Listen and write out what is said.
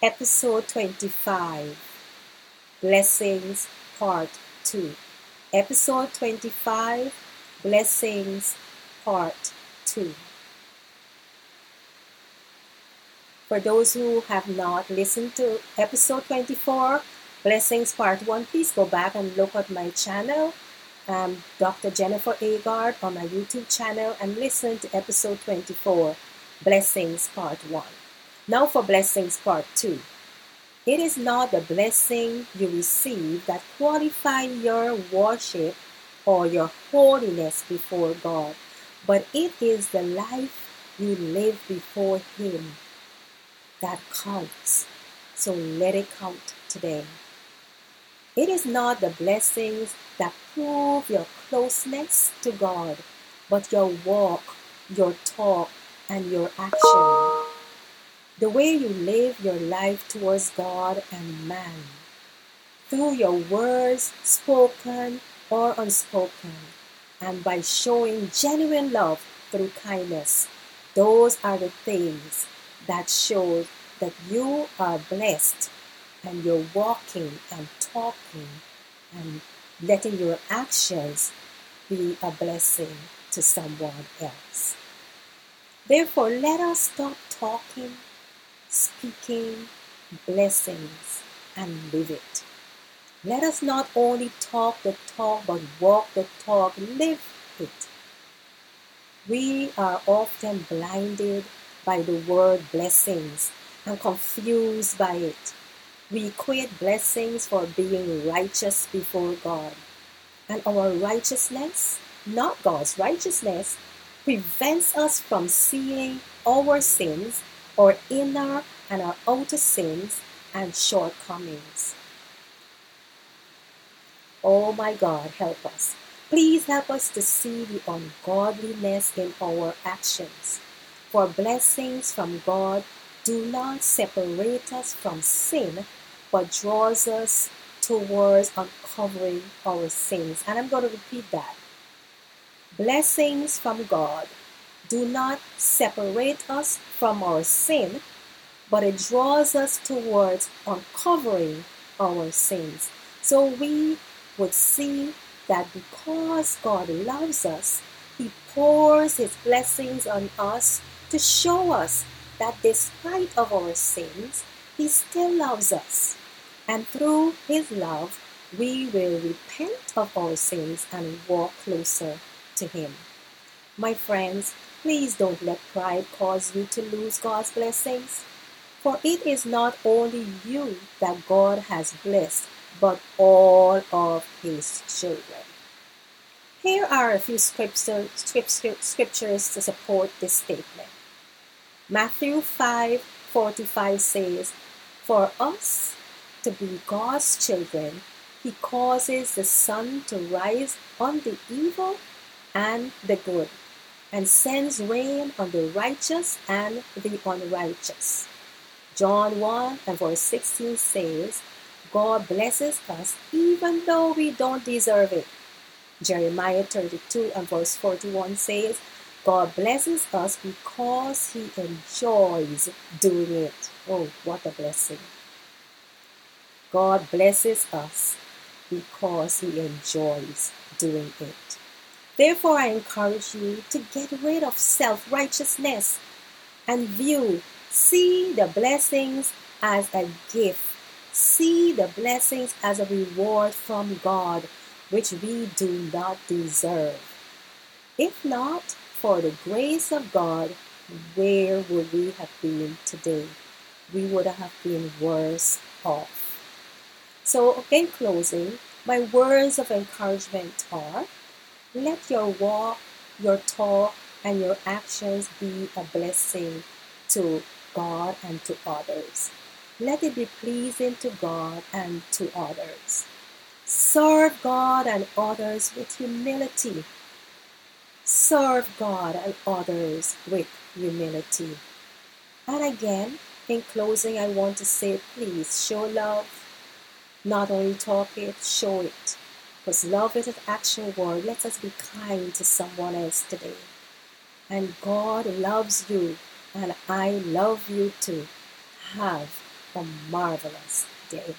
episode 25 Blessings Part 2. Episode 25 Blessings Part 2. For those who have not listened to episode 24, Blessings Part 1, please go back and look at my channel, um, Dr. Jennifer Agard, on my YouTube channel, and listen to episode 24, Blessings Part 1. Now for Blessings Part 2. It is not the blessing you receive that qualify your worship or your holiness before God, but it is the life you live before Him that counts. So let it count today. It is not the blessings that prove your closeness to God, but your walk, your talk, and your action. The way you live your life towards God and man. Through your words, spoken or unspoken, and by showing genuine love through kindness. Those are the things that show that you are blessed and you're walking and talking and letting your actions be a blessing to someone else. Therefore, let us stop talking, speaking blessings, and live it. Let us not only talk the talk, but walk the talk, live it. We are often blinded by the word blessings and confused by it. We equate blessings for being righteous before God. And our righteousness, not God's righteousness, prevents us from seeing our sins, our inner and our outer sins and shortcomings. Oh my God, help us. Please help us to see the ungodliness in our actions. For blessings from God do not separate us from sin, but draws us towards uncovering our sins. And I'm going to repeat that. Blessings from God do not separate us from our sin, but it draws us towards uncovering our sins. So we would see that because God loves us, He pours His blessings on us to show us that despite of our sins, He still loves us. And through His love, we will repent of our sins and walk closer to Him. My friends, please don't let pride cause you to lose God's blessings. For it is not only you that God has blessed, but all of His children. Here are a few scriptures to support this statement. Matthew 5:45 says, "For us to be God's children, he causes the sun to rise on the evil and the good, and sends rain on the righteous and the unrighteous." John 1 and verse 16 says, God blesses us even though we don't deserve it. Jeremiah 32 and verse 41 says, God blesses us because He enjoys doing it. Oh, what a blessing! God blesses us because He enjoys doing it. Therefore, I encourage you to get rid of self righteousness and view, see the blessings as a gift. See the blessings as a reward from God, which we do not deserve. If not, for the grace of God, where would we have been today? We would have been worse off. So, in closing, my words of encouragement are let your walk, your talk, and your actions be a blessing to God and to others. Let it be pleasing to God and to others. Serve God and others with humility serve God and others with humility. And again, in closing, I want to say please show love. Not only talk it, show it. Because love is an action word. Let us be kind to someone else today. And God loves you, and I love you too. Have a marvelous day.